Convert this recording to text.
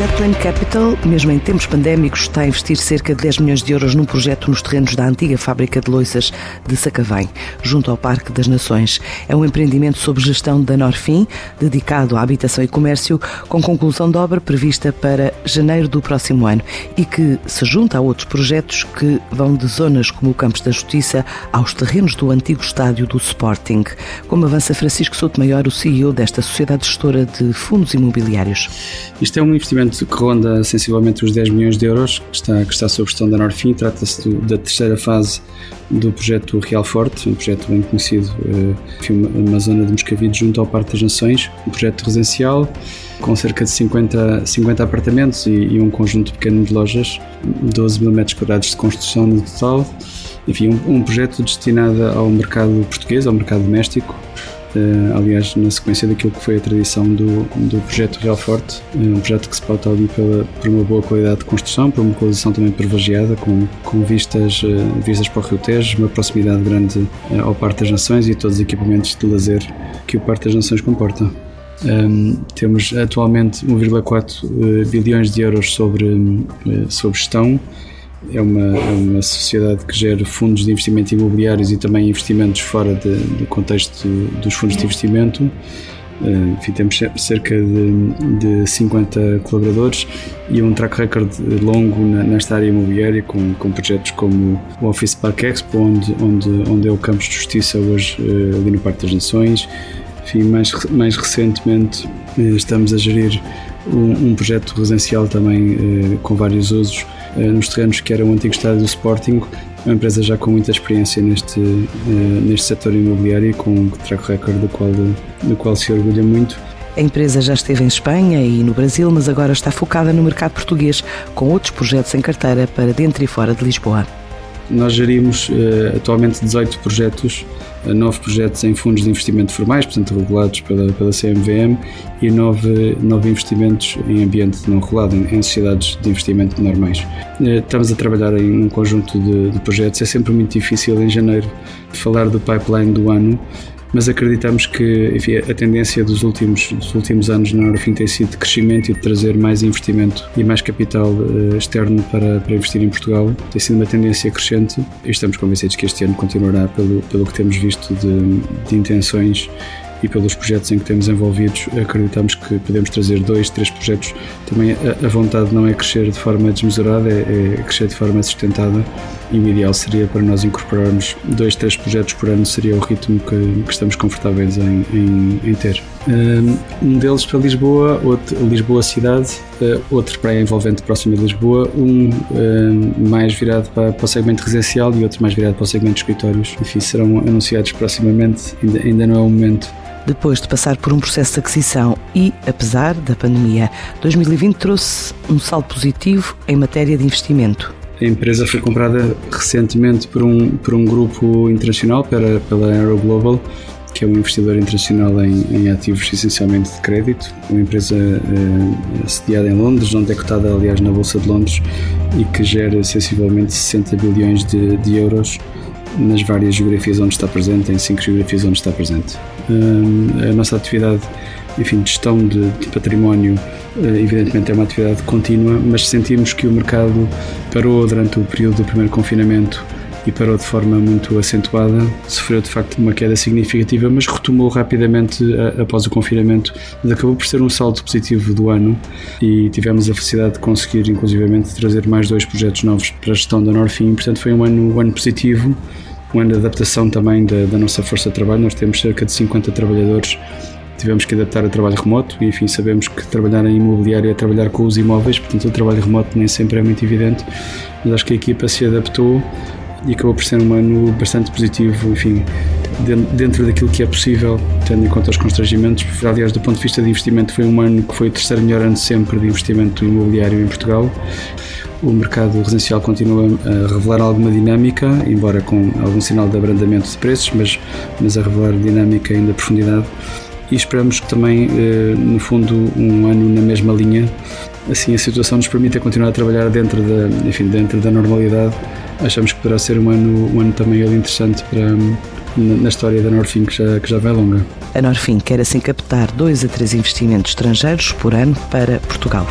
Zeppelin Capital, mesmo em tempos pandémicos, está a investir cerca de 10 milhões de euros num projeto nos terrenos da antiga fábrica de loiças de Sacavém, junto ao Parque das Nações. É um empreendimento sob gestão da Norfim, dedicado à habitação e comércio, com conclusão de obra prevista para janeiro do próximo ano e que se junta a outros projetos que vão de zonas como o Campos da Justiça aos terrenos do antigo estádio do Sporting. Como avança Francisco Souto Maior, o CEO desta sociedade gestora de fundos imobiliários. Isto é um investimento que ronda sensivelmente os 10 milhões de euros, que está, que está sob gestão da Norfim. Trata-se da terceira fase do projeto Real Forte, um projeto bem conhecido, uh, uma zona de Moscavide junto ao Parque das Nações, um projeto residencial com cerca de 50, 50 apartamentos e, e um conjunto pequeno de lojas, 12 mil metros quadrados de construção no total. Enfim, um, um projeto destinado ao mercado português, ao mercado doméstico, Uh, aliás, na sequência daquilo que foi a tradição do, do projeto Real Forte, uh, um projeto que se pauta ali pela, por uma boa qualidade de construção, por uma localização também privilegiada, com, com vistas, uh, vistas para o Rio Tejo, uma proximidade grande ao Parque das Nações e todos os equipamentos de lazer que o Parque das Nações comporta. Um, temos atualmente 1,4 bilhões de euros sobre, sobre gestão é uma, é uma sociedade que gera fundos de investimento imobiliários e também investimentos fora de, do contexto dos fundos de investimento. Uh, enfim, temos cerca de, de 50 colaboradores e um track record longo nesta área imobiliária, com, com projetos como o Office Park Expo, onde, onde, onde é o Campos de Justiça hoje, uh, ali no Parque das Nações. Enfim, mais, mais recentemente uh, estamos a gerir um, um projeto residencial também com vários usos eh, nos terrenos que era o antigo estádio do Sporting, uma empresa já com muita experiência neste, eh, neste setor imobiliário, com um track record do qual, do qual se orgulha muito. A empresa já esteve em Espanha e no Brasil, mas agora está focada no mercado português, com outros projetos em carteira para dentro e fora de Lisboa. Nós gerimos uh, atualmente 18 projetos, uh, 9 projetos em fundos de investimento formais, portanto regulados pela, pela CMVM, e 9, 9 investimentos em ambiente não regulado, em, sociedades de investimento normais. Uh, estamos a trabalhar em um conjunto de, de projetos, é sempre muito difícil em janeiro falar do pipeline do ano, mas acreditamos que enfim, a tendência dos últimos, dos últimos anos na Norfin tem sido de crescimento e de trazer mais investimento e mais capital uh, externo para, para investir em Portugal. Tem sido uma tendência crescente e estamos convencidos que este ano continuará pelo, pelo que temos visto de, de intenções e pelos projetos em que temos envolvidos, acreditamos que podemos trazer dois, três projetos. Também a, a vontade não é crescer de forma desmesurada, é, é, crescer de forma sustentada e o ideal seria para nós incorporarmos dois, três projetos por ano, seria o ritmo que, que estamos confortáveis em, em, em, ter. Um deles para Lisboa, outro Lisboa cidade, uh, outro praia envolvente próximo de Lisboa, um mais virado para, para o segmento residencial e outro mais virado para o segmento de escritórios. Enfim, serão anunciados proximamente, ainda, ainda não é o momento depois de passar por um processo de aquisição e, apesar da pandemia, 2020 trouxe um saldo positivo em matéria de investimento. A empresa foi comprada recentemente por um, por um grupo internacional, pela, pela Aero Global, que é um investidor internacional em, em ativos essencialmente de crédito, uma empresa uh, sediada em Londres, onde é cotada, aliás, na Bolsa de Londres e que gera sensivelmente 60 bilhões de, de euros nas várias geografias onde está presente, em cinco geografias onde está presente. Uh, a nossa atividade enfim, gestão de, de património, uh, evidentemente é uma atividade contínua, mas sentimos que o mercado parou durante o período do primeiro confinamento e parou de forma muito acentuada, sofreu de facto uma queda significativa, mas retomou rapidamente a, após o confinamento, acabou por ser um salto positivo do ano e tivemos a felicidade de conseguir inclusivamente trazer mais dois projetos novos para a gestão da Norfim, portanto foi um ano, um ano positivo, um ano de adaptação também da, da nossa força de trabalho, nós temos cerca de 50 trabalhadores tivemos que adaptar a trabalho remoto e enfim sabemos que trabalhar em imobiliário é trabalhar com os imóveis, portanto o trabalho remoto nem sempre é muito evidente, mas acho que a equipa se adaptou e acabou por ser um ano bastante positivo, enfim, dentro daquilo que é possível, tendo em conta os constrangimentos. Aliás, do ponto de vista de investimento, foi um ano que foi o terceiro melhor ano sempre de investimento imobiliário em Portugal. O mercado residencial continua a revelar alguma dinâmica, embora com algum sinal de abrandamento de preços, mas, mas a revelar dinâmica ainda profundidade. E esperamos que também, eh, no fundo, um ano na mesma linha, assim a situação nos permita continuar a trabalhar dentro da, enfim, dentro da normalidade achamos que poderá ser um ano, um ano também interessante para, na história da Norfin, que já, que já vai longa. A Norfin quer assim captar dois a três investimentos estrangeiros por ano para Portugal.